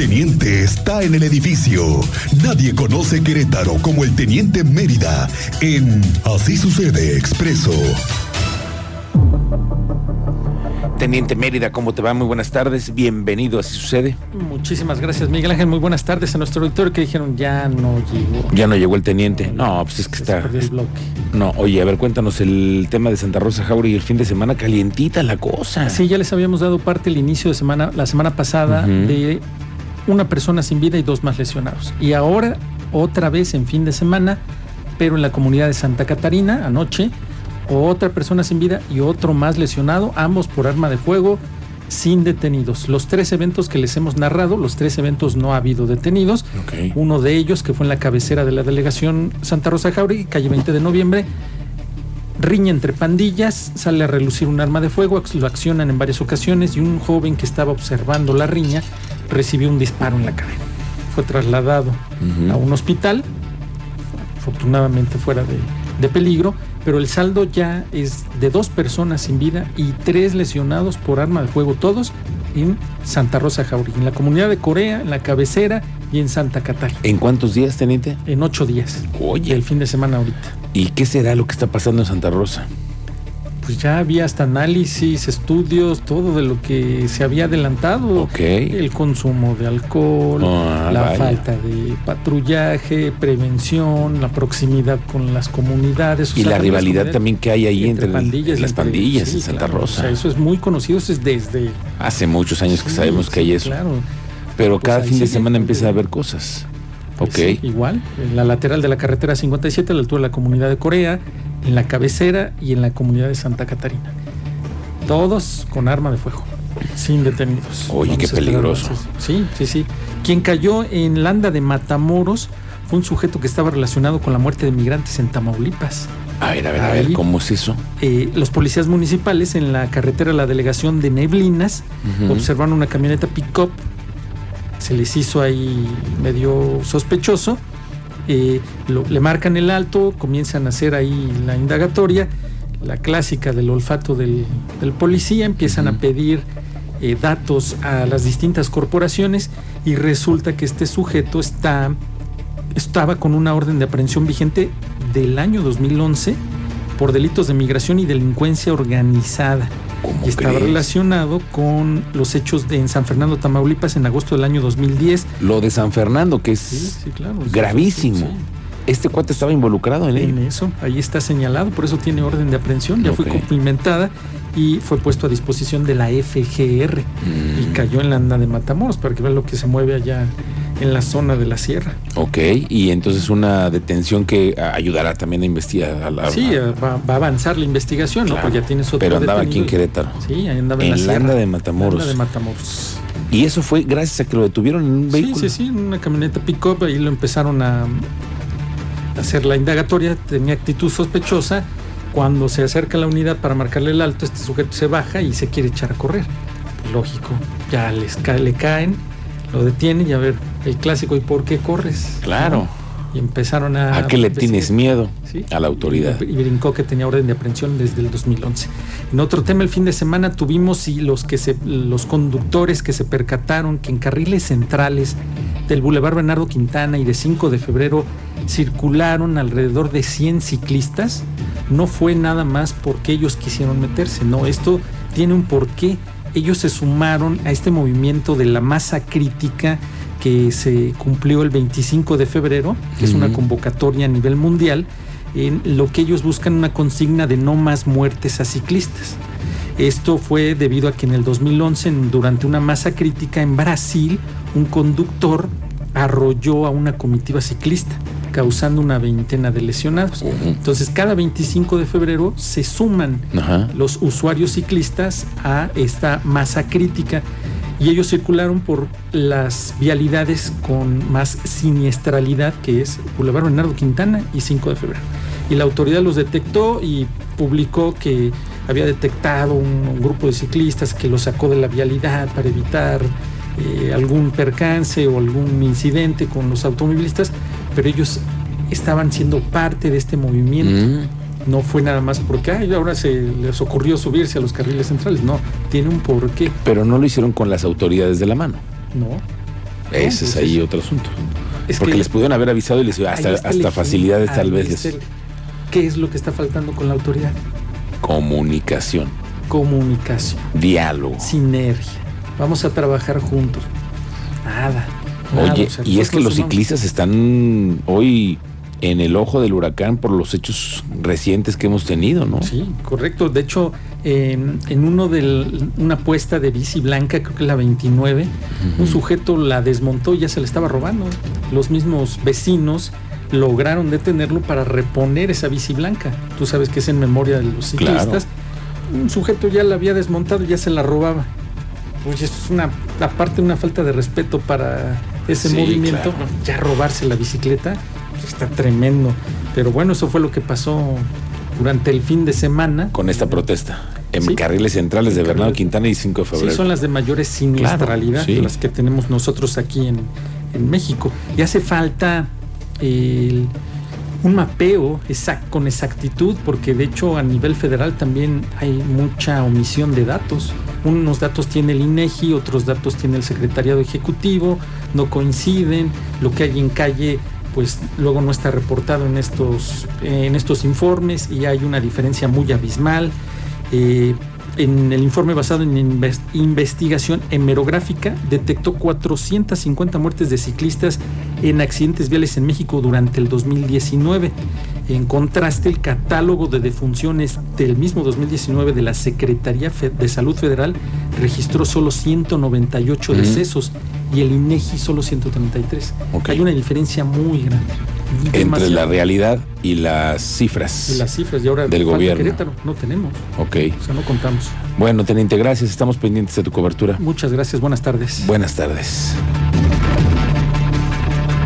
teniente está en el edificio. Nadie conoce Querétaro como el teniente Mérida en Así sucede expreso. Teniente Mérida, ¿cómo te va? Muy buenas tardes, bienvenido, así sucede. Muchísimas gracias, Miguel Ángel. Muy buenas tardes a nuestro auditorio que dijeron ya no llegó. Ya no llegó el teniente. No, pues es que Se está. perdió el bloque. No, oye, a ver, cuéntanos el tema de Santa Rosa Jauregui el fin de semana, calientita la cosa. Sí, ya les habíamos dado parte el inicio de semana, la semana pasada, de una persona sin vida y dos más lesionados. Y ahora, otra vez en fin de semana, pero en la comunidad de Santa Catarina, anoche, otra persona sin vida y otro más lesionado, ambos por arma de fuego, sin detenidos. Los tres eventos que les hemos narrado, los tres eventos no ha habido detenidos. Ok. Uno de ellos, que fue en la cabecera de la delegación Santa Rosa Jauregui, calle 20 de noviembre, riña entre pandillas, sale a relucir un arma de fuego, lo accionan en varias ocasiones y un joven que estaba observando la riña recibió un disparo en la cadera. Fue trasladado a un hospital, afortunadamente fuera de, de peligro, pero el saldo ya es de dos personas sin vida y tres lesionados por arma de fuego, todos en Santa Rosa Jauregui, en la comunidad de Corea, en la cabecera y en Santa Catarina. ¿En cuántos días, teniente? En ocho días. Oye. El fin de semana ahorita. ¿Y qué será lo que está pasando en Santa Rosa? Pues ya había hasta análisis, estudios, todo de lo que se había adelantado. El consumo de alcohol, Ah, la vaya. falta de patrullaje, prevención, la proximidad con las comunidades. Y la rivalidad comunidades- también que hay ahí entre, pandillas. las entre- pandillas sí, en Santa claro, Rosa. o sea, eso es muy conocido, eso es desde... Hace muchos años que Sí, sabemos que hay eso. Claro. Pero Pues cada fin de semana porque- empieza a haber cosas. Pues Ok. igual, en la lateral de la carretera 57, a la altura de la comunidad de Corea, en la cabecera y en la comunidad de Santa Catarina. Todos con arma de fuego, sin detenidos. Oye, qué peligroso. Sí, sí, sí. Quien cayó en Landa de Matamoros fue un sujeto que estaba relacionado con la muerte de migrantes en Tamaulipas. A ver, a ver, a ver. ¿cómo es eso? Eh, los policías municipales en la carretera de la delegación de Neblinas observaron una camioneta pick-up. Se les hizo ahí medio sospechoso. Eh, lo- le marcan el alto, comienzan a hacer ahí la indagatoria, la clásica del olfato del, del policía, empiezan a pedir eh, datos a las distintas corporaciones y resulta que este sujeto está, estaba con una orden de aprehensión vigente del año 2011 por delitos de migración y delincuencia organizada. ¿Cómo y estaba crees? relacionado con los hechos de en San Fernando, Tamaulipas, en agosto del año 2010. Lo de San Fernando, que es Sí, sí, claro. sí, gravísimo. sí, Este cuate estaba involucrado en. En eso, ahí está señalado, por eso tiene orden de aprehensión, ya fue cumplimentada y fue puesto a disposición de la FGR y Mm, cayó en la anda de Matamoros para que vean lo que se mueve allá en la zona de la sierra. Ok, y entonces una detención que ah, ayudará también a investigar. a la- Sí, a- va, va a avanzar la investigación, ¿no? Porque ya tienes otro pero andaba aquí en. Querétaro. Sí, andaba en, En la sierra. de Matamoros. La anda de Matamoros. Y eso fue gracias a que lo detuvieron en un Sí, vehículo. sí, sí, en una camioneta pick-up, ahí lo empezaron a hacer la indagatoria, tenía actitud sospechosa. Cuando se acerca la unidad para marcarle el alto, este sujeto se baja y se quiere echar a correr. Lógico, ya les ca- le caen, lo detienen y a ver, el clásico, ¿y por qué corres? Claro. Y empezaron a... ¿A qué le investigar. tienes miedo? Sí. A la autoridad. Y brincó que tenía orden de aprehensión desde el 2011. En otro tema, el fin de semana tuvimos y los que se, los conductores que se percataron que en carriles centrales del Boulevard Bernardo Quintana y de 5 de febrero circularon alrededor de 100 ciclistas, no fue nada más porque ellos quisieron meterse, no, esto tiene un porqué. Ellos se sumaron a este movimiento de la masa crítica que se cumplió el 25 de febrero, que es una convocatoria a nivel mundial, en lo que ellos buscan una consigna de no más muertes a ciclistas. Esto fue debido a que en el 2011, en- durante una masa crítica en Brasil, un conductor arrolló a una comitiva ciclista, causando una veintena de lesionados. Entonces, cada 25 de febrero se suman los usuarios ciclistas a esta masa crítica y ellos circularon por las vialidades con más siniestralidad que es Boulevard Bernardo Quintana y 5 de febrero. Y la autoridad los detectó y publicó que había detectado un, un grupo de ciclistas que los sacó de la vialidad para evitar eh, algún percance o algún incidente con los automovilistas, pero ellos estaban siendo parte de este movimiento. Mm. No fue nada más porque ay, ahora se les ocurrió subirse a los carriles centrales. No, tiene un porqué. Pero no lo hicieron con las autoridades de la mano. No. Ese es Pues ahí otro asunto. es Porque que les pudieron haber avisado y les hasta, hasta facilidades tal vez les ¿Qué es lo que está faltando con la autoridad? comunicación, Comunicación, diálogo. sinergia. Vamos a trabajar juntos. Nada. Oye, y es que los ciclistas están hoy en el ojo del huracán por los hechos recientes que hemos tenido, ¿no? Sí, correcto. De hecho, en, en uno de una apuesta de bici blanca, creo que la 29, un sujeto la desmontó y ya se la estaba robando. Los mismos vecinos lograron detenerlo para reponer esa bici blanca. Tú sabes que es en memoria de los Claro. ciclistas. Un sujeto ya la había desmontado y ya se la robaba. Oye, es una, aparte una falta de respeto para ese Sí, movimiento, claro. ya robarse la bicicleta está tremendo. Pero bueno, eso fue lo que pasó durante el fin de semana. Con esta protesta. En Sí. carriles centrales de Bernardo Quintana y 5 de febrero. Sí, son las de mayores siniestralidad, Claro, las que tenemos nosotros aquí en, en México. Y hace falta el- un mapeo exact- con exactitud, porque de hecho a nivel federal también hay mucha omisión de datos. Unos datos tiene el INEGI, otros datos tiene el Secretariado Ejecutivo, no coinciden. Lo que hay en calle, pues luego no está reportado en estos, en estos informes y hay una diferencia muy abismal. Eh, en el informe basado en inves- investigación hemerográfica, detectó 450 muertes de ciclistas en accidentes viales en México durante el 2019. En contraste, el catálogo de defunciones del mismo 2019 de la Secretaría de Salud Federal registró solo 198 Mm. decesos y el INEGI solo 133. Ok. Hay una diferencia muy grande. Entre Demasiado. la realidad y las cifras. Y las cifras, y ahora del gobierno. Querétaro, no tenemos, Ok. o sea, no contamos. Bueno, teniente, gracias. Estamos pendientes de tu cobertura. Muchas gracias, buenas tardes. Buenas tardes.